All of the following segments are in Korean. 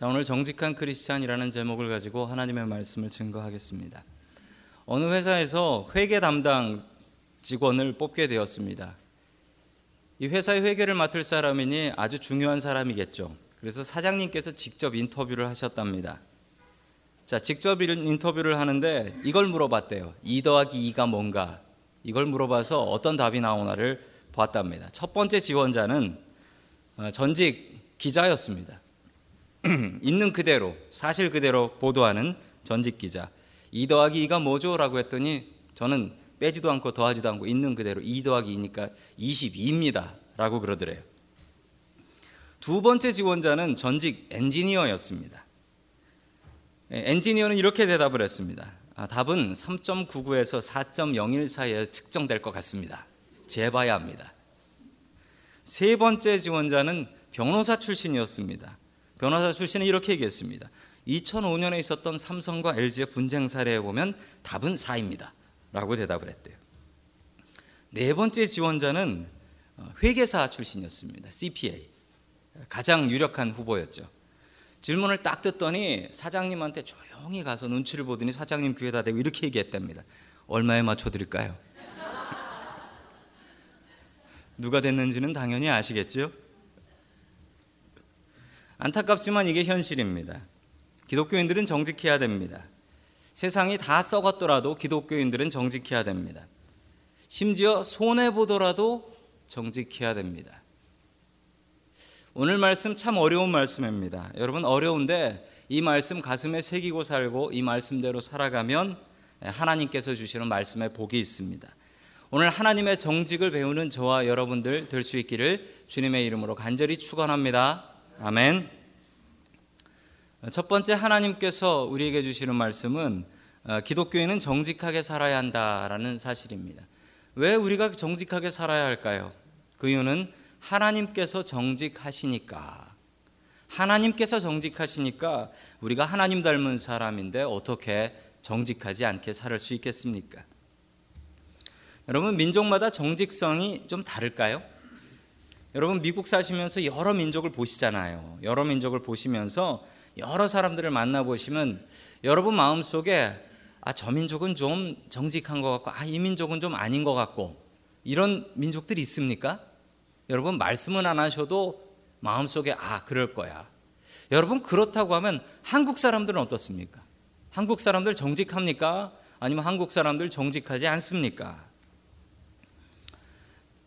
자, 오늘 정직한 크리스찬이라는 제목을 가지고 하나님의 말씀을 증거하겠습니다. 어느 회사에서 회계 담당 직원을 뽑게 되었습니다. 이 회사의 회계를 맡을 사람이니 아주 중요한 사람이겠죠. 그래서 사장님께서 직접 인터뷰를 하셨답니다. 자, 직접 인터뷰를 하는데 이걸 물어봤대요. 2 더하기 2가 뭔가? 이걸 물어봐서 어떤 답이 나오나를 봤답니다. 첫 번째 지원자는 어, 전직 기자였습니다. 있는 그대로, 사실 그대로 보도하는 전직 기자. 2 더하기 2가 뭐죠? 라고 했더니 저는 빼지도 않고 더하지도 않고 있는 그대로 2 더하기 2니까 22입니다. 라고 그러더래요. 두 번째 지원자는 전직 엔지니어였습니다. 예, 엔지니어는 이렇게 대답을 했습니다. 아, 답은 3.99에서 4.01 사이에 측정될 것 같습니다. 재봐야 합니다. 세 번째 지원자는 변호사 출신이었습니다. 변호사 출신은 이렇게 얘기했습니다. 2005년에 있었던 삼성과 LG의 분쟁 사례에 보면 답은 4입니다. 라고 대답을 했대요. 네 번째 지원자는 어, 회계사 출신이었습니다. CPA. 가장 유력한 후보였죠. 질문을 딱 듣더니 사장님한테 조용히 가서 눈치를 보더니 사장님 귀에다 대고 이렇게 얘기했답니다. 얼마에 맞춰드릴까요? 누가 됐는지는 당연히 아시겠죠? 안타깝지만 이게 현실입니다. 기독교인들은 정직해야 됩니다. 세상이 다 썩었더라도 기독교인들은 정직해야 됩니다. 심지어 손해보더라도 정직해야 됩니다. 오늘 말씀 참 어려운 말씀입니다. 여러분 어려운데 이 말씀 가슴에 새기고 살고 이 말씀대로 살아가면 하나님께서 주시는 말씀에 복이 있습니다. 오늘 하나님의 정직을 배우는 저와 여러분들 될 수 있기를 주님의 이름으로 간절히 축원합니다. 아멘. 첫 번째 하나님께서 우리에게 주시는 말씀은 어, 기독교인은 정직하게 살아야 한다라는 사실입니다. 왜 우리가 정직하게 살아야 할까요? 그 이유는 하나님께서 정직하시니까. 하나님께서 정직하시니까 우리가 하나님 닮은 사람인데 어떻게 정직하지 않게 살 수 있겠습니까? 여러분, 민족마다 정직성이 좀 다를까요? 여러분, 미국 사시면서 여러 민족을 보시잖아요. 여러 민족을 보시면서 여러 사람들을 만나 보시면 여러분 마음속에 아, 저 민족은 좀 정직한 것 같고, 아, 이 민족은 좀 아닌 것 같고, 이런 민족들이 있습니까? 여러분 말씀은 안 하셔도 마음속에 아 그럴 거야. 여러분 그렇다고 하면 한국 사람들은 어떻습니까? 한국 사람들 정직합니까? 아니면 한국 사람들 정직하지 않습니까?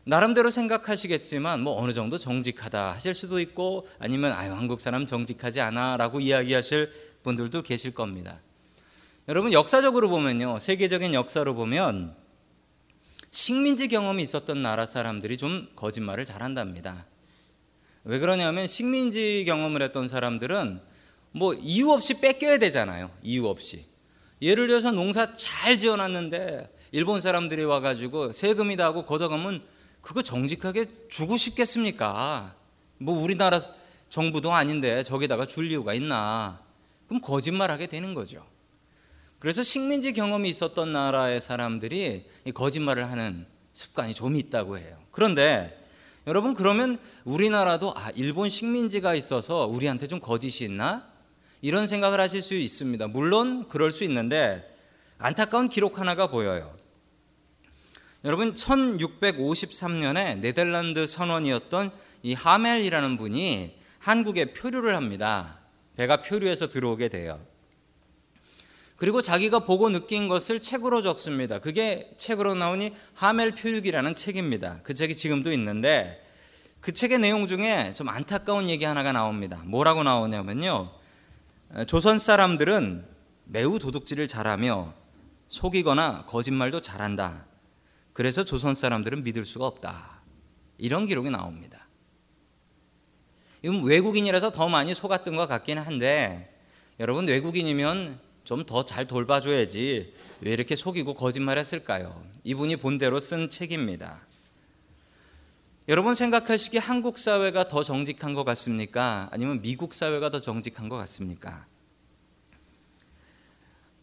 나름대로 생각하시겠지만 뭐 어느 정도 정직하다 하실 수도 있고 아니면 아유 한국 사람 정직하지 않아라고 이야기하실 분들도 계실 겁니다. 여러분 역사적으로 보면요 세계적인 역사로 보면 식민지 경험이 있었던 나라 사람들이 좀 거짓말을 잘한답니다. 왜 그러냐면 식민지 경험을 했던 사람들은 뭐 이유 없이 뺏겨야 되잖아요. 이유 없이. 예를 들어서 농사 잘 지어놨는데 일본 사람들이 와가지고 세금이다 하고 걷어가면 그거 정직하게 주고 싶겠습니까? 뭐 우리나라 정부도 아닌데 저기다가 줄 이유가 있나? 그럼 거짓말하게 되는 거죠. 그래서 식민지 경험이 있었던 나라의 사람들이 거짓말을 하는 습관이 좀 있다고 해요. 그런데 여러분 그러면 우리나라도 아 일본 식민지가 있어서 우리한테 좀 거짓이 있나? 이런 생각을 하실 수 있습니다. 물론 그럴 수 있는데 안타까운 기록 하나가 보여요. 여러분 1653년에 네덜란드 선원이었던 이 하멜이라는 분이 한국에 표류를 합니다. 배가 표류해서 들어오게 돼요. 그리고 자기가 보고 느낀 것을 책으로 적습니다. 그게 책으로 나오니 하멜 표육이라는 책입니다. 그 책이 지금도 있는데 그 책의 내용 중에 좀 안타까운 얘기 하나가 나옵니다. 뭐라고 나오냐면요. 조선 사람들은 매우 도둑질을 잘하며 속이거나 거짓말도 잘한다. 그래서 조선 사람들은 믿을 수가 없다. 이런 기록이 나옵니다. 외국인이라서 더 많이 속았던 것 같기는 한데 여러분 외국인이면 좀 더 잘 돌봐줘야지 왜 이렇게 속이고 거짓말했을까요? 이분이 본대로 쓴 책입니다. 여러분 생각하시기에 한국 사회가 더 정직한 것 같습니까? 아니면 미국 사회가 더 정직한 것 같습니까?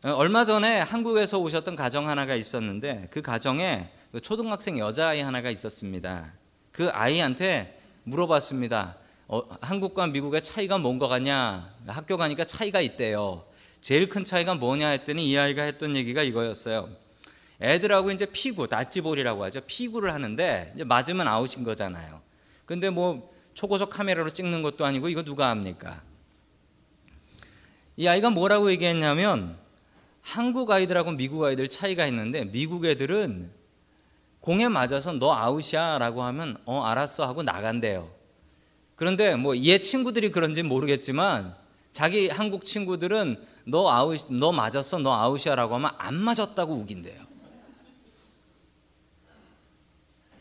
어, 얼마 전에 한국에서 오셨던 가정 하나가 있었는데 그 가정에 그 초등학생 여자아이 하나가 있었습니다. 그 아이한테 물어봤습니다. 어, 한국과 미국의 차이가 뭔가 같냐? 학교 가니까 차이가 있대요. 제일 큰 차이가 뭐냐 했더니 이 아이가 했던 얘기가 이거였어요. 애들하고 이제 피구, 낫지볼이라고 하죠. 피구를 하는데 이제 맞으면 아웃인 거잖아요. 근데 뭐 초고속 카메라로 찍는 것도 아니고 이거 누가 합니까? 이 아이가 뭐라고 얘기했냐면 한국 아이들하고 미국 아이들 차이가 있는데 미국 애들은 공에 맞아서 너 아웃이야라고 하면 어 알았어 하고 나간대요. 그런데 뭐 얘 친구들이 그런지 모르겠지만 자기 한국 친구들은 너 아웃 너 맞았어 너 아웃이야라고 하면 안 맞았다고 우긴대요.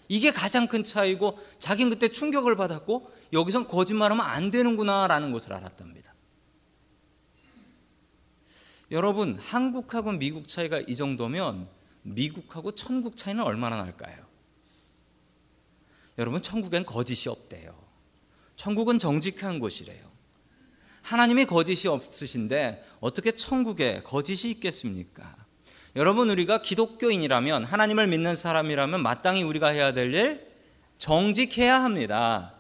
이게 가장 큰 차이고 자기는 그때 충격을 받았고 여기선 거짓말하면 안 되는구나라는 것을 알았답니다. 여러분 한국하고 미국 차이가 이 정도면 미국하고 천국 차이는 얼마나 날까요? 여러분 천국엔 거짓이 없대요. 천국은 정직한 곳이래요. 하나님이 거짓이 없으신데 어떻게 천국에 거짓이 있겠습니까? 여러분 우리가 기독교인이라면 하나님을 믿는 사람이라면 마땅히 우리가 해야 될 일 정직해야 합니다.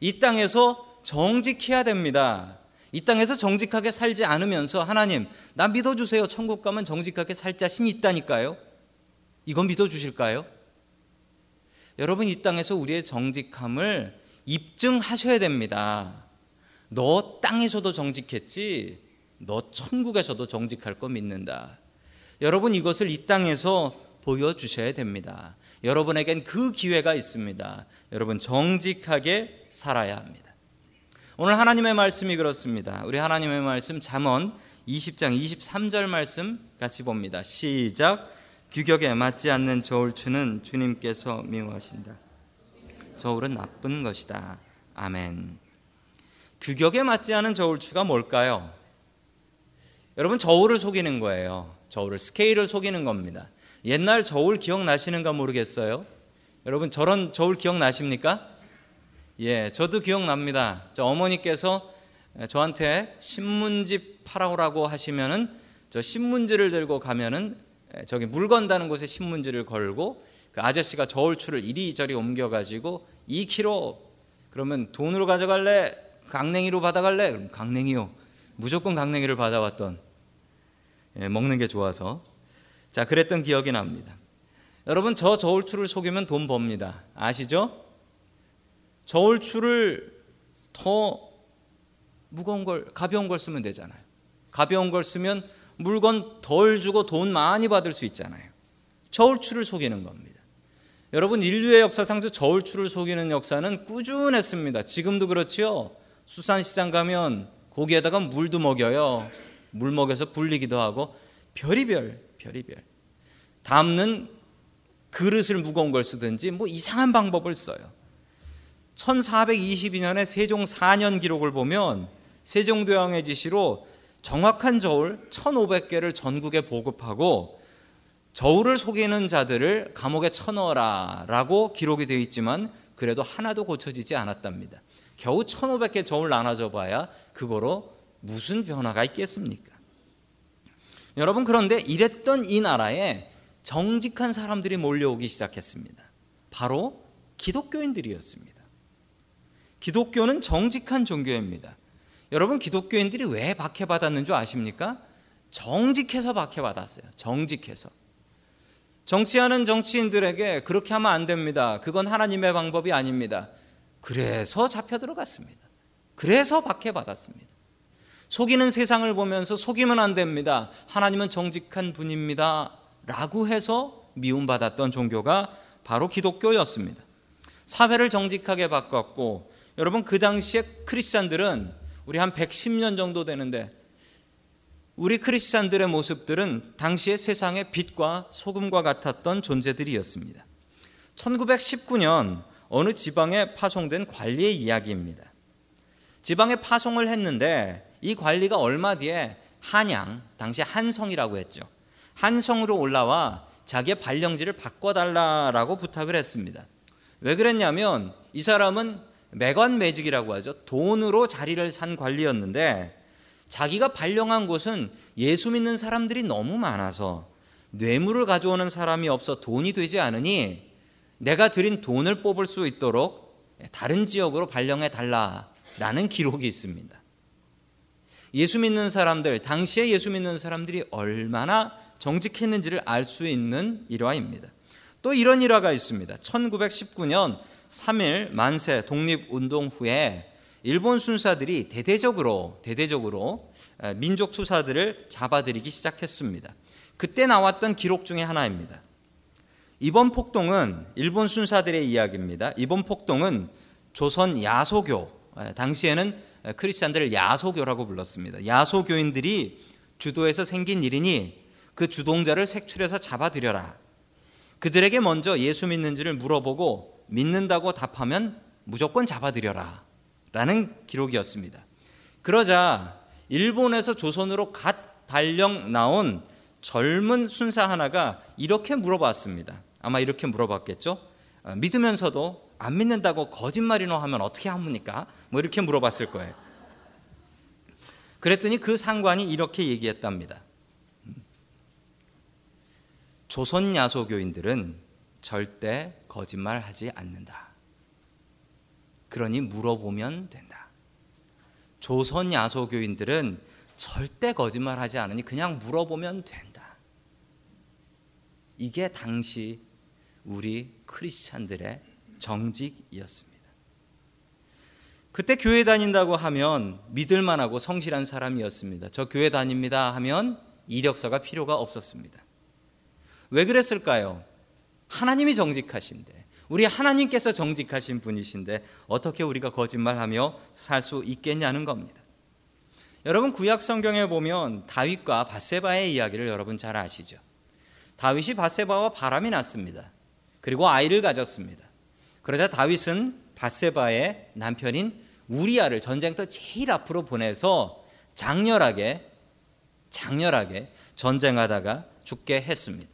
이 땅에서 정직해야 됩니다. 이 땅에서 정직하게 살지 않으면서 하나님 나 믿어 주세요. 천국 가면 정직하게 살 자신이 있다니까요. 이건 믿어 주실까요? 여러분 이 땅에서 우리의 정직함을 입증하셔야 됩니다. 너 땅에서도 정직했지, 너 천국에서도 정직할 거 믿는다. 여러분 이것을 이 땅에서 보여주셔야 됩니다. 여러분에겐 그 기회가 있습니다. 여러분 정직하게 살아야 합니다. 오늘 하나님의 말씀이 그렇습니다. 우리 하나님의 말씀 잠언 20장 23절 말씀 같이 봅니다. 시작. 규격에 맞지 않는 저울추는 주님께서 미워하신다. 저울은 나쁜 것이다. 아멘. 규격에 맞지 않은 저울추가 뭘까요? 여러분 저울을 속이는 거예요. 저울을 스케일을 속이는 겁니다. 옛날 저울 기억나시는가 모르겠어요. 여러분 저런 저울 기억나십니까? 예, 저도 기억납니다. 저 어머니께서 저한테 신문지 팔아오라고 하시면은 저 신문지를 들고 가면은 저기 물 건다는 곳에 신문지를 걸고 그 아저씨가 저울추를 이리저리 옮겨가지고 2kg 그러면 돈으로 가져갈래? 강냉이로 받아갈래? 그럼 강냉이요. 무조건 강냉이를 받아왔던 예, 먹는 게 좋아서 자 그랬던 기억이 납니다. 여러분 저 저울추를 속이면 돈 법니다. 아시죠? 저울추를 더 무거운 걸 가벼운 걸 쓰면 되잖아요. 가벼운 걸 쓰면 물건 덜 주고 돈 많이 받을 수 있잖아요. 저울추를 속이는 겁니다. 여러분 인류의 역사상 저울추를 속이는 역사는 꾸준했습니다. 지금도 그렇지요. 수산시장 가면 고기에다가 물도 먹여요. 물 먹여서 불리기도 하고 별이별 별이별 담는 그릇을 무거운 걸 쓰든지 뭐 이상한 방법을 써요. 1422년에 세종 4년 기록을 보면 세종대왕의 지시로 정확한 저울 1,500개를 전국에 보급하고 저울을 속이는 자들을 감옥에 쳐넣어라라고 기록이 되어 있지만 그래도 하나도 고쳐지지 않았답니다. 겨우 1,500개 저울 나눠줘 봐야 그거로 무슨 변화가 있겠습니까? 여러분 그런데 이랬던 이 나라에 정직한 사람들이 몰려오기 시작했습니다. 바로 기독교인들이었습니다. 기독교는 정직한 종교입니다. 여러분 기독교인들이 왜 박해받았는 줄 아십니까? 정직해서 박해받았어요. 정직해서. 정치하는 정치인들에게 그렇게 하면 안 됩니다. 그건 하나님의 방법이 아닙니다. 그래서 잡혀 들어갔습니다. 그래서 박해받았습니다. 속이는 세상을 보면서 속이면 안 됩니다. 하나님은 정직한 분입니다. 라고 해서 미움받았던 종교가 바로 기독교였습니다. 사회를 정직하게 바꿨고 여러분 그 당시에 크리스찬들은 우리 한 110년 정도 되는데 우리 크리스찬들의 모습들은 당시의 세상의 빛과 소금과 같았던 존재들이었습니다. 1919년 어느 지방에 파송된 관리의 이야기입니다. 지방에 파송을 했는데 이 관리가 얼마 뒤에 한양, 당시 한성이라고 했죠. 한성으로 올라와 자기의 발령지를 바꿔달라라고 부탁을 했습니다. 왜 그랬냐면 이 사람은 매관 매직이라고 하죠. 돈으로 자리를 산 관리였는데 자기가 발령한 곳은 예수 믿는 사람들이 너무 많아서 뇌물을 가져오는 사람이 없어 돈이 되지 않으니 내가 드린 돈을 뽑을 수 있도록 다른 지역으로 발령해 달라 라는 기록이 있습니다. 예수 믿는 사람들, 당시에 예수 믿는 사람들이 얼마나 정직했는지를 알 수 있는 일화입니다. 또 이런 일화가 있습니다. 1919년 3일 만세 독립운동 후에 일본 순사들이 대대적으로 대대적으로 민족 투사들을 잡아들이기 시작했습니다. 그때 나왔던 기록 중에 하나입니다. 이번 폭동은 일본 순사들의 이야기입니다. 이번 폭동은 조선 야소교 당시에는 크리스찬들을 야소교라고 불렀습니다. 야소교인들이 주도해서 생긴 일이니 그 주동자를 색출해서 잡아들여라. 그들에게 먼저 예수 믿는지를 물어보고 믿는다고 답하면 무조건 잡아들여라. 라는 기록이었습니다. 그러자 일본에서 조선으로 갓 발령 나온 젊은 순사 하나가 이렇게 물어봤습니다. 아마 이렇게 물어봤겠죠? 어, 믿으면서도 안 믿는다고 거짓말이나 하면 어떻게 합니까? 뭐 이렇게 물어봤을 거예요. 그랬더니 그 상관이 이렇게 얘기했답니다. 조선 야소교인들은 절대 거짓말하지 않는다. 그러니 물어보면 된다. 조선 야소교인들은 절대 거짓말하지 않으니 그냥 물어보면 된다. 이게 당시 우리 크리스찬들의 정직이었습니다. 그때 교회 다닌다고 하면 믿을 만하고 성실한 사람이었습니다. 저 교회 다닙니다 하면 이력서가 필요가 없었습니다. 왜 그랬을까요? 하나님이 정직하신데 우리 하나님께서 정직하신 분이신데 어떻게 우리가 거짓말하며 살 수 있겠냐는 겁니다. 여러분 구약 성경에 보면 다윗과 바세바의 이야기를 여러분 잘 아시죠? 다윗이 바세바와 바람이 났습니다. 그리고 아이를 가졌습니다. 그러자 다윗은 바세바의 남편인 우리아를 전쟁터 제일 앞으로 보내서 장렬하게 장렬하게 전쟁하다가 죽게 했습니다.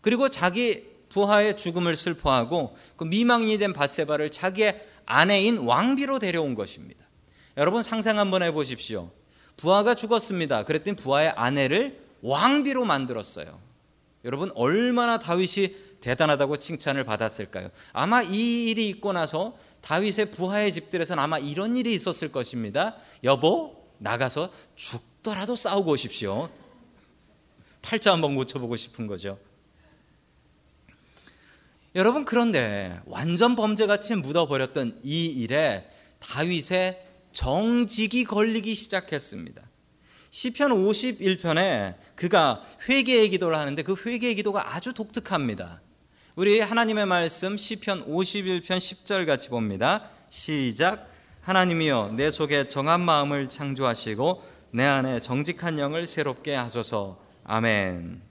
그리고 자기 부하의 죽음을 슬퍼하고 그 미망인이 된 바세바를 자기의 아내인 왕비로 데려온 것입니다. 여러분 상상 한번 해보십시오. 부하가 죽었습니다. 그랬더니 부하의 아내를 왕비로 만들었어요. 여러분 얼마나 다윗이 대단하다고 칭찬을 받았을까요? 아마 이 일이 있고 나서 다윗의 부하의 집들에서는 아마 이런 일이 있었을 것입니다. 여보, 나가서 죽더라도 싸우고 오십시오. 팔자 한번 고쳐보고 싶은 거죠. 여러분, 그런데 완전 범죄같이 묻어버렸던 이 일에 다윗의 정직이 걸리기 시작했습니다. 시편 51편에 그가 회개의 기도를 하는데 그 회개의 기도가 아주 독특합니다. 우리 하나님의 말씀 시편 51편 10절 같이 봅니다. 시작. 하나님이여 내 속에 정한 마음을 창조하시고 내 안에 정직한 영을 새롭게 하소서. 아멘.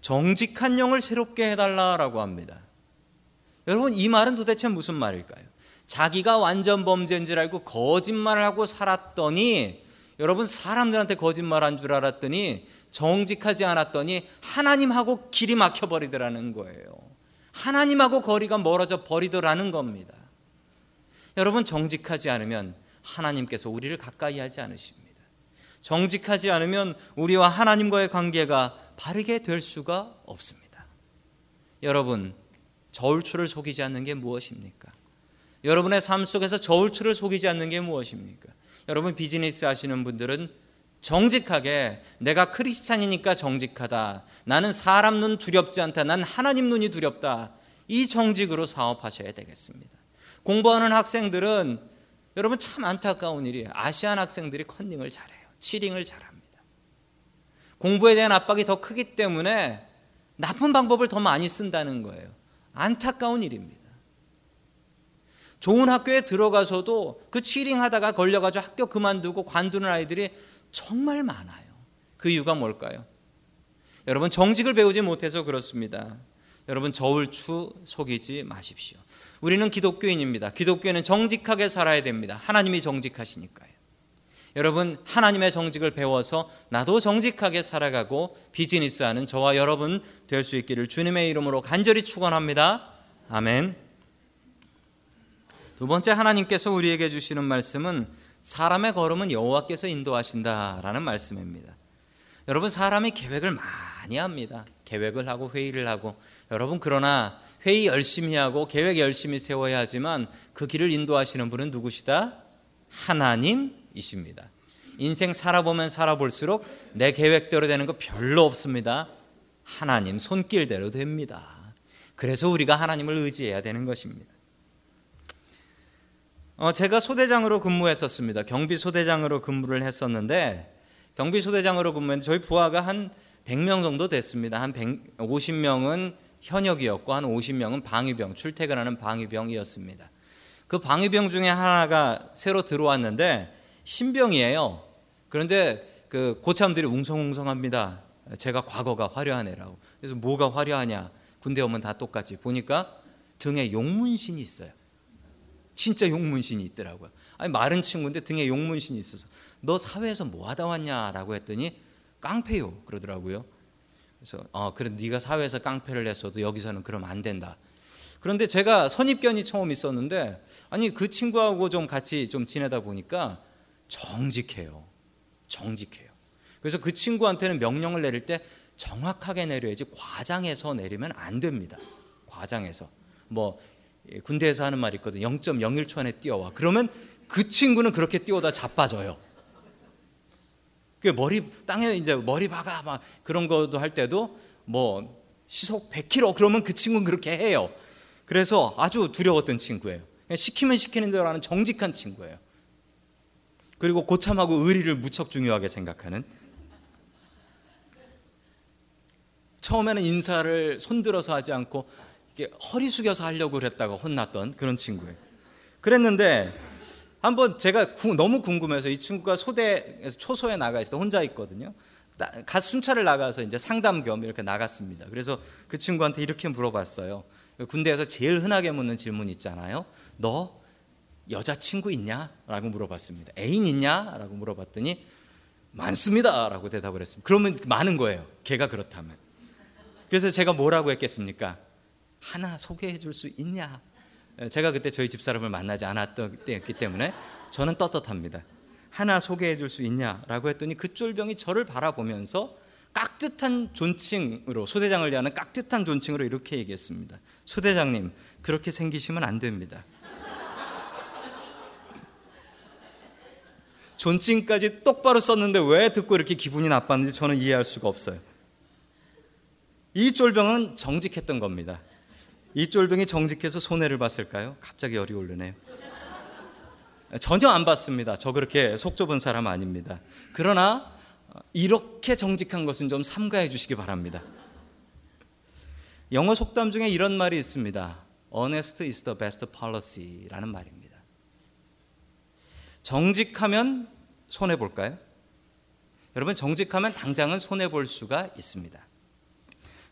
정직한 영을 새롭게 해달라라고 합니다. 여러분 이 말은 도대체 무슨 말일까요? 자기가 완전 범죄인 줄 알고 거짓말을 하고 살았더니 여러분 사람들한테 거짓말한 줄 알았더니 정직하지 않았더니 하나님하고 길이 막혀 버리더라는 거예요. 하나님하고 거리가 멀어져 버리더라는 겁니다. 여러분 정직하지 않으면 하나님께서 우리를 가까이 하지 않으십니다. 정직하지 않으면 우리와 하나님과의 관계가 바르게 될 수가 없습니다. 여러분 저울추를 속이지 않는 게 무엇입니까? 여러분의 삶 속에서 저울추를 속이지 않는 게 무엇입니까? 여러분 비즈니스 하시는 분들은 정직하게 내가 크리스찬이니까 정직하다. 나는 사람 눈 두렵지 않다. 난 하나님 눈이 두렵다. 이 정직으로 사업하셔야 되겠습니다. 공부하는 학생들은 여러분 참 안타까운 일이에요. 아시안 학생들이 컨닝을 잘해요. 치링을 잘합니다. 공부에 대한 압박이 더 크기 때문에 나쁜 방법을 더 많이 쓴다는 거예요. 안타까운 일입니다. 좋은 학교에 들어가서도 그 치링 하다가 걸려가지고 학교 그만두고 관두는 아이들이 정말 많아요. 그 이유가 뭘까요? 여러분 정직을 배우지 못해서 그렇습니다. 여러분 저울추 속이지 마십시오. 우리는 기독교인입니다. 기독교인은 정직하게 살아야 됩니다. 하나님이 정직하시니까요. 여러분 하나님의 정직을 배워서 나도 정직하게 살아가고 비즈니스하는 저와 여러분 될 수 있기를 주님의 이름으로 간절히 축원합니다. 아멘. 두 번째 하나님께서 우리에게 주시는 말씀은 사람의 걸음은 여호와께서 인도하신다라는 말씀입니다. 여러분 사람이 계획을 많이 합니다. 계획을 하고 회의를 하고 여러분 그러나 회의 열심히 하고 계획 열심히 세워야 하지만 그 길을 인도하시는 분은 누구시다? 하나님 이십니다. 인생 살아보면 살아볼수록 내 계획대로 되는 거 별로 없습니다. 하나님 손길대로 됩니다. 그래서 우리가 하나님을 의지해야 되는 것입니다. 어, 제가 소대장으로 근무했었습니다. 경비 소대장으로 근무를 했었는데 경비 소대장으로 근무했는데 저희 부하가 한 100명 정도 됐습니다. 한 50명은 현역이었고 한 50명은 방위병, 출퇴근하는 방위병이었습니다. 그 방위병 중에 하나가 새로 들어왔는데 신병이에요. 그런데 그 고참들이 웅성웅성합니다. 제가 과거가 화려하네라고. 그래서 뭐가 화려하냐? 군대 오면 다 똑같이 보니까 등에 용문신이 있어요. 진짜 용문신이 있더라고요. 아니 마른 친구인데 등에 용문신이 있어서 너 사회에서 뭐 하다 왔냐라고 했더니 깡패요 그러더라고요. 그래서 어 그래 네가 사회에서 깡패를 했어도 여기서는 그러면 안 된다. 그런데 제가 선입견이 처음 있었는데 아니 그 친구하고 좀 같이 좀 지내다 보니까 정직해요. 정직해요. 그래서 그 친구한테는 명령을 내릴 때 정확하게 내려야지 과장해서 내리면 안 됩니다. 과장해서 뭐 군대에서 하는 말이 있거든. 0.01초 안에 뛰어와. 그러면 그 친구는 그렇게 뛰어다 자빠져요. 그 머리 땅에 이제 머리 박아 막 그런 것도 할 때도 뭐 시속 100km 그러면 그 친구는 그렇게 해요. 그래서 아주 두려웠던 친구예요. 시키면 시키는 대로 하는 정직한 친구예요. 그리고 고참하고 의리를 무척 중요하게 생각하는 처음에는 인사를 손들어서 하지 않고 이렇게 허리 숙여서 하려고 그랬다가 혼났던 그런 친구예요. 그랬는데 한번 제가 구, 너무 궁금해서 이 친구가 소대에서 초소에 나가 때 혼자 있거든요. 가 순찰을 나가서 이제 상담 겸 이렇게 나갔습니다. 그래서 그 친구한테 이렇게 물어봤어요. 군대에서 제일 흔하게 묻는 질문 있잖아요. 너 여자친구 있냐? 라고 물어봤습니다. 애인 있냐? 라고 물어봤더니 많습니다. 라고 대답을 했습니다. 그러면 많은 거예요. 걔가 그렇다면. 그래서 제가 뭐라고 했겠습니까? 하나 소개해 줄 수 있냐? 제가 그때 저희 집사람을 만나지 않았던 때였기 때문에 저는 떳떳합니다. 하나 소개해 줄 수 있냐 라고 했더니 그 쫄병이 저를 바라보면서 깍듯한 존칭으로 소대장을 위하는 깍듯한 존칭으로 이렇게 얘기했습니다. 소대장님 그렇게 생기시면 안 됩니다. 존칭까지 똑바로 썼는데 왜 듣고 이렇게 기분이 나빴는지 저는 이해할 수가 없어요. 이 쫄병은 정직했던 겁니다. 이 쫄병이 정직해서 손해를 봤을까요? 갑자기 열이 오르네요. 전혀 안 봤습니다. 저 그렇게 속 좁은 사람 아닙니다. 그러나 이렇게 정직한 것은 좀 삼가해 주시기 바랍니다. 영어 속담 중에 이런 말이 있습니다. Honest is the best policy라는 말입니다. 정직하면 손해 볼까요? 여러분 정직하면 당장은 손해 볼 수가 있습니다.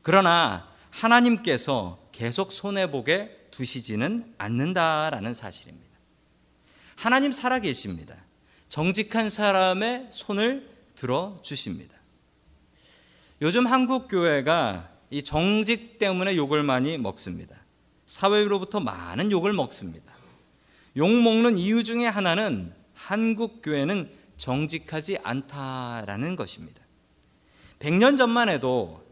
그러나 하나님께서 계속 손해 보게 두시지는 않는다라는 사실입니다. 하나님 살아 계십니다. 정직한 사람의 손을 들어 주십니다. 요즘 한국 교회가 이 정직 때문에 욕을 많이 먹습니다. 사회로부터 많은 욕을 먹습니다. 욕 먹는 이유 중에 하나는 한국 교회는 정직하지 않다라는 것입니다. 100년 전만 해도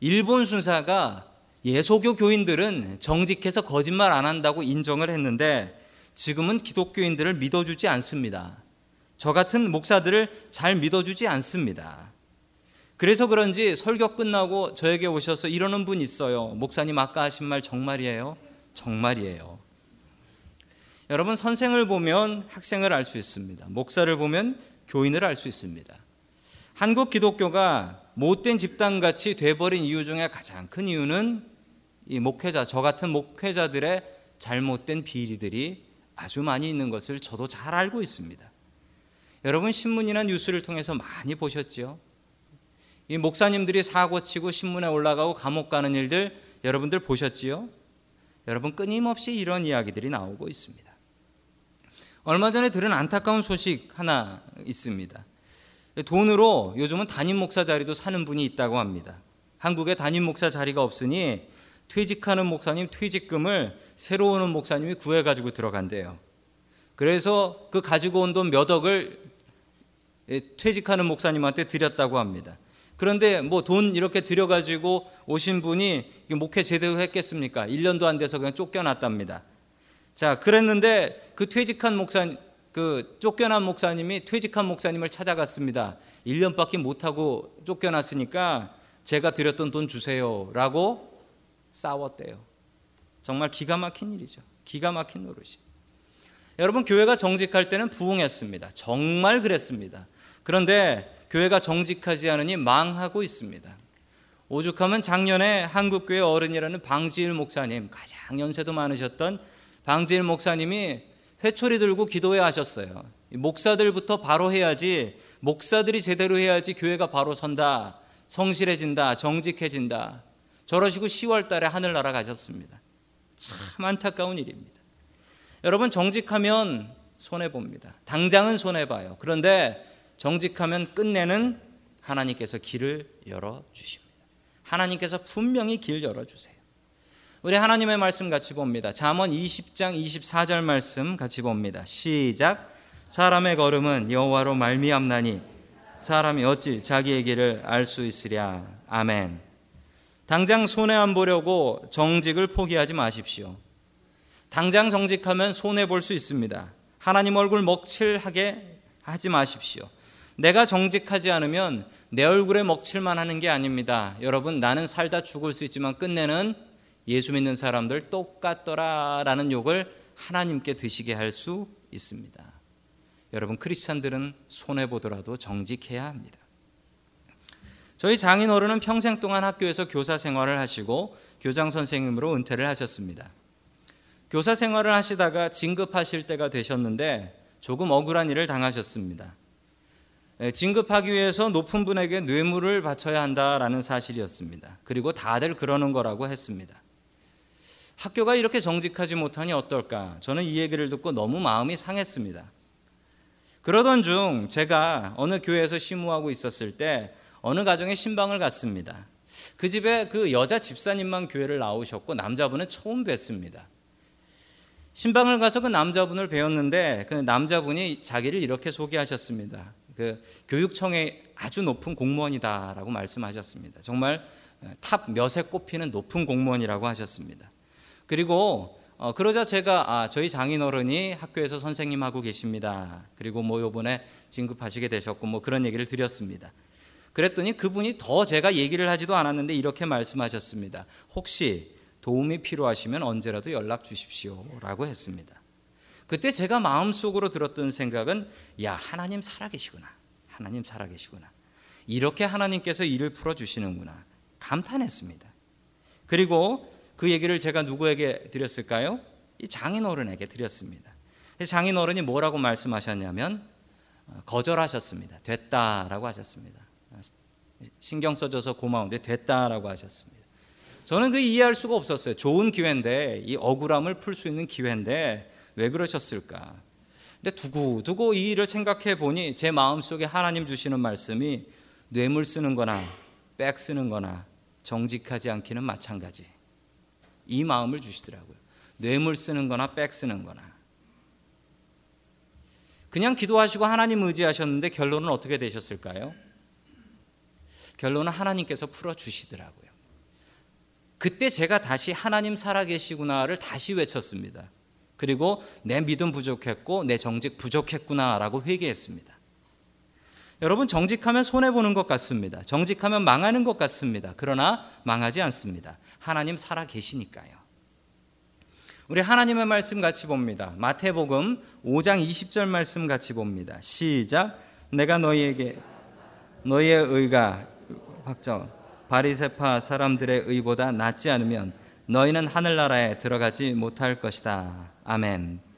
일본 순사가 예소교 교인들은 정직해서 거짓말 안 한다고 인정을 했는데 지금은 기독교인들을 믿어주지 않습니다. 저 같은 목사들을 잘 믿어주지 않습니다. 그래서 그런지 설교 끝나고 저에게 오셔서 이러는 분 있어요. 목사님 아까 하신 말 정말이에요? 정말이에요. 여러분 선생을 보면 학생을 알 수 있습니다. 목사를 보면 교인을 알 수 있습니다. 한국 기독교가 못된 집단같이 돼버린 이유 중에 가장 큰 이유는 이 목회자, 저 같은 목회자들의 잘못된 비리들이 아주 많이 있는 것을 저도 잘 알고 있습니다. 여러분 신문이나 뉴스를 통해서 많이 보셨지요? 이 목사님들이 사고 치고 신문에 올라가고 감옥 가는 일들 여러분들 보셨지요? 여러분 끊임없이 이런 이야기들이 나오고 있습니다. 얼마 전에 들은 안타까운 소식 하나 있습니다. 돈으로 요즘은 담임 목사 자리도 사는 분이 있다고 합니다. 한국에 담임 목사 자리가 없으니 퇴직하는 목사님 퇴직금을 새로 오는 목사님이 구해 가지고 들어간대요. 그래서 그 가지고 온 돈 몇 억을 퇴직하는 목사님한테 드렸다고 합니다. 그런데 뭐 돈 이렇게 들여가지고 오신 분이 목회 제대로 했겠습니까? 1년도 안 돼서 그냥 쫓겨났답니다. 자, 그랬는데 그 퇴직한 목사, 그 쫓겨난 목사님이 퇴직한 목사님을 찾아갔습니다. 1년밖에 못 하고 쫓겨났으니까 제가 드렸던 돈 주세요. 라고 싸웠대요. 정말 기가 막힌 일이죠. 기가 막힌 노릇이. 여러분, 교회가 정직할 때는 부흥했습니다. 정말 그랬습니다. 그런데 교회가 정직하지 않으니 망하고 있습니다. 오죽하면 작년에 한국교회 어른이라는 방지일 목사님, 가장 연세도 많으셨던 방지일 목사님이 회초리 들고 기도회 하셨어요. 목사들부터 바로 해야지, 목사들이 제대로 해야지 교회가 바로 선다, 성실해진다, 정직해진다. 저러시고 10월 달에 하늘 날아가셨습니다. 참 안타까운 일입니다. 여러분, 정직하면 손해 봅니다. 당장은 손해 봐요. 그런데 정직하면 끝내는 하나님께서 길을 열어 주십니다. 하나님께서 분명히 길 열어 주세요. 우리 하나님의 말씀 같이 봅니다. 잠언 20장 24절 말씀 같이 봅니다. 시작. 사람의 걸음은 여호와로 말미암나니 사람이 어찌 자기의 길을 알 수 있으랴. 아멘. 당장 손해 안 보려고 정직을 포기하지 마십시오. 당장 정직하면 손해 볼 수 있습니다. 하나님 얼굴 먹칠하게 하지 마십시오. 내가 정직하지 않으면 내 얼굴에 먹칠만 하는 게 아닙니다. 여러분, 나는 살다 죽을 수 있지만 끝내는 예수 믿는 사람들 똑같더라라는 욕을 하나님께 드시게 할 수 있습니다. 여러분 크리스찬들은 손해 보더라도 정직해야 합니다. 저희 장인 어른은 평생 동안 학교에서 교사 생활을 하시고 교장 선생님으로 은퇴를 하셨습니다. 교사 생활을 하시다가 진급하실 때가 되셨는데 조금 억울한 일을 당하셨습니다. 진급하기 위해서 높은 분에게 뇌물을 바쳐야 한다라는 사실이었습니다. 그리고 다들 그러는 거라고 했습니다. 학교가 이렇게 정직하지 못하니 어떨까? 저는 이 얘기를 듣고 너무 마음이 상했습니다. 그러던 중 제가 어느 교회에서 심우하고 있었을 때 어느 가정에 신방을 갔습니다. 그 집에 그 여자 집사님만 교회를 나오셨고 남자분은 처음 뵀습니다. 심방을 가서 그 남자분을 뵀는데 그 남자분이 자기를 이렇게 소개하셨습니다. 그 교육청의 아주 높은 공무원이다라고 말씀하셨습니다. 정말 top 몇에 꼽히는 높은 공무원이라고 하셨습니다. 그리고 어, 그러자 제가 아, 저희 장인어른이 학교에서 선생님 하고 계십니다. 그리고 뭐 요번에 진급하시게 되셨고 뭐 그런 얘기를 드렸습니다. 그랬더니 그분이 더 제가 얘기를 하지도 않았는데 이렇게 말씀하셨습니다. 혹시 도움이 필요하시면 언제라도 연락 주십시오라고 했습니다. 그때 제가 마음속으로 들었던 생각은 야 하나님 살아계시구나. 하나님 살아계시구나. 이렇게 하나님께서 일을 풀어 주시는구나. 감탄했습니다. 그리고 그 얘기를 제가 누구에게 드렸을까요? 이 장인어른에게 드렸습니다. 장인어른이 뭐라고 말씀하셨냐면 어, 거절하셨습니다. 됐다라고 하셨습니다. 신경 써줘서 고마운데 됐다라고 하셨습니다. 저는 그 이해할 수가 없었어요. 좋은 기회인데 이 억울함을 풀 수 있는 기회인데 왜 그러셨을까? 근데 두고두고 이 일을 생각해 보니 제 마음속에 하나님 주시는 말씀이 뇌물 쓰는 거나 백 쓰는 거나 정직하지 않기는 마찬가지. 이 마음을 주시더라고요. 뇌물 쓰는 거나 백 쓰는 거나. 그냥 기도하시고 하나님 의지하셨는데 결론은 어떻게 되셨을까요? 결론은 하나님께서 풀어 주시더라고요. 그때 제가 다시 하나님 살아계시구나를 다시 외쳤습니다. 그리고 내 믿음 부족했고 내 정직 부족했구나라고 회개했습니다. 여러분 정직하면 손해 보는 것 같습니다. 정직하면 망하는 것 같습니다. 그러나 망하지 않습니다. 하나님 살아 계시니까요. 우리 하나님의 말씀 같이 봅니다. 마태복음 5장 20절 말씀 같이 봅니다. 시작. 내가 너희에게 너희의 의가 확정 바리새파 사람들의 의보다 낫지 않으면 너희는 하늘나라에 들어가지 못할 것이다. 아멘.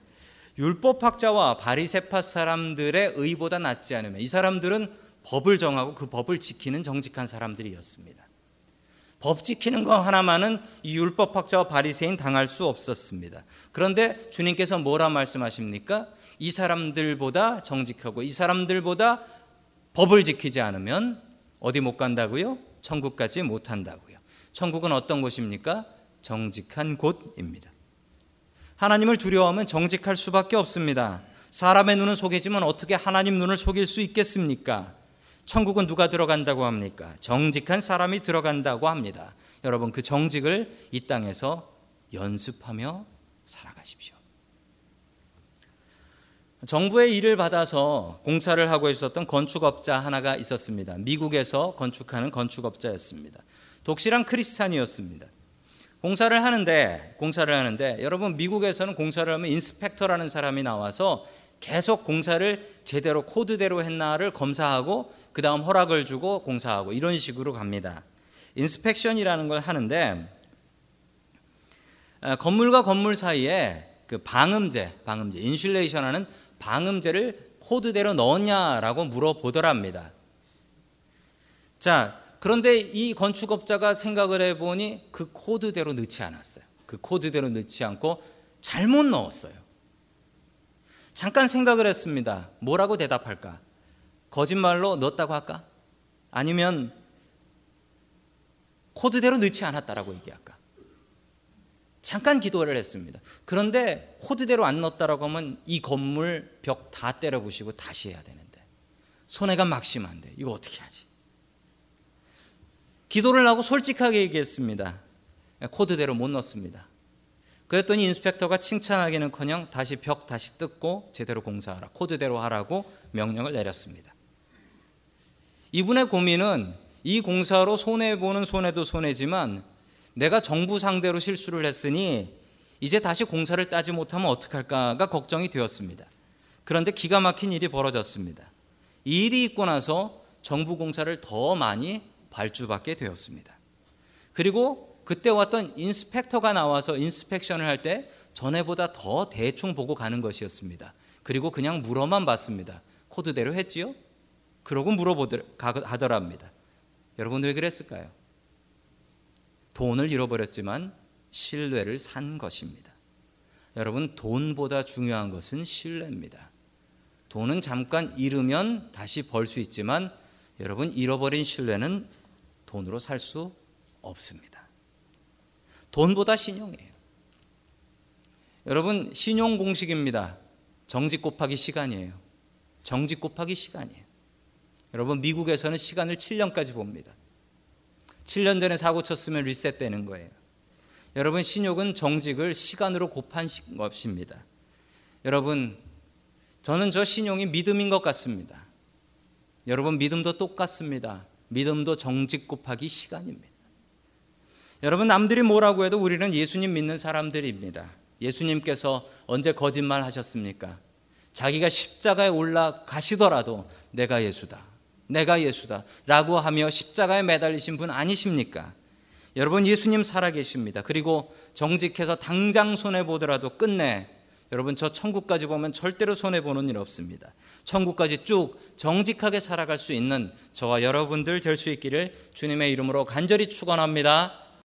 율법학자와 바리새파 사람들의 의보다 낫지 않으면 이 사람들은 법을 정하고 그 법을 지키는 정직한 사람들이었습니다. 법 지키는 거 하나만은 이 율법학자와 바리새인 당할 수 없었습니다. 그런데 주님께서 뭐라 말씀하십니까? 이 사람들보다 정직하고 이 사람들보다 법을 지키지 않으면 어디 못 간다고요? 천국까지 못 한다고요. 천국은 어떤 곳입니까? 정직한 곳입니다. 하나님을 두려워하면 정직할 수밖에 없습니다. 사람의 눈은 속이지만 어떻게 하나님 눈을 속일 수 있겠습니까? 천국은 누가 들어간다고 합니까? 정직한 사람이 들어간다고 합니다. 여러분 그 정직을 이 땅에서 연습하며 살아가십시오. 정부의 일을 받아서 공사를 하고 있었던 건축업자 하나가 있었습니다. 미국에서 건축하는 건축업자였습니다. 독실한 크리스찬이었습니다. 공사를 하는데 공사를 하는데 여러분 미국에서는 공사를 하면 인스펙터라는 사람이 나와서 계속 공사를 제대로 코드대로 했나를 검사하고 그 다음 허락을 주고 공사하고 이런 식으로 갑니다. inspection이라는 걸 하는데 어, 건물과 건물 사이에 그 방음제, 방음제, insulation 하는 방음제를 코드대로 넣었냐라고 물어보더랍니다. 자, 그런데 이 건축업자가 생각을 해보니 그 코드대로 넣지 않았어요. 그 코드대로 넣지 않고 잘못 넣었어요. 잠깐 생각을 했습니다. 뭐라고 대답할까? 거짓말로 넣었다고 할까? 아니면 코드대로 넣지 않았다라고 얘기할까? 잠깐 기도를 했습니다. 그런데 코드대로 안 넣었다라고 하면 이 건물 벽 다 때려 부시고 다시 해야 되는데 손해가 막심한데 이거 어떻게 하지? 기도를 하고 솔직하게 얘기했습니다. 코드대로 못 넣었습니다. 그랬더니 인스펙터가 칭찬하기는커녕 다시 벽 다시 뜯고 제대로 공사하라 코드대로 하라고 명령을 내렸습니다. 이분의 고민은 이 공사로 손해 보는 손해도 손해지만 내가 정부 상대로 실수를 했으니 이제 다시 공사를 따지 못하면 어떡할까가 걱정이 되었습니다. 그런데 기가 막힌 일이 벌어졌습니다. 이 일이 있고 나서 정부 공사를 더 많이 발주받게 되었습니다. 그리고 그때 왔던 인스펙터가 나와서 인스펙션을 할 때 전에보다 더 대충 보고 가는 것이었습니다. 그리고 그냥 물어만 봤습니다. 코드대로 했지요? 그러고 물어보더랍니다. 여러분 왜 그랬을까요? 돈을 잃어버렸지만 신뢰를 산 것입니다. 여러분, 돈보다 중요한 것은 신뢰입니다. 돈은 잠깐 잃으면 다시 벌 수 있지만 여러분, 잃어버린 신뢰는 돈으로 살 수 없습니다. 돈보다 신용이에요. 여러분, 신용 공식입니다. 정직 곱하기 시간이에요. 정직 곱하기 시간이에요. 여러분, 미국에서는 시간을 7년까지 봅니다. 7년 전에 사고 쳤으면 리셋되는 거예요. 여러분 신욕은 정직을 시간으로 곱한 것입니다. 여러분 저는 저 신용이 믿음인 것 같습니다. 여러분 믿음도 똑같습니다. 믿음도 정직 곱하기 시간입니다. 여러분 남들이 뭐라고 해도 우리는 예수님 믿는 사람들입니다. 예수님께서 언제 거짓말 하셨습니까? 자기가 십자가에 올라가시더라도 내가 예수다. 내가 예수다. 라고 하며 십자가에 매달리신 분 아니십니까? 여러분, 예수님 살아계십니다. 그리고 정직해서 당장 손해보더라도 끝내. 여러분, 저 천국까지 보면 절대로 손해 보는 일 없습니다. 천국까지 쭉 정직하게 살아갈 수 있는 저와 여러분들 될 수 있기를 주님의 이름으로 간절히 축원합니다.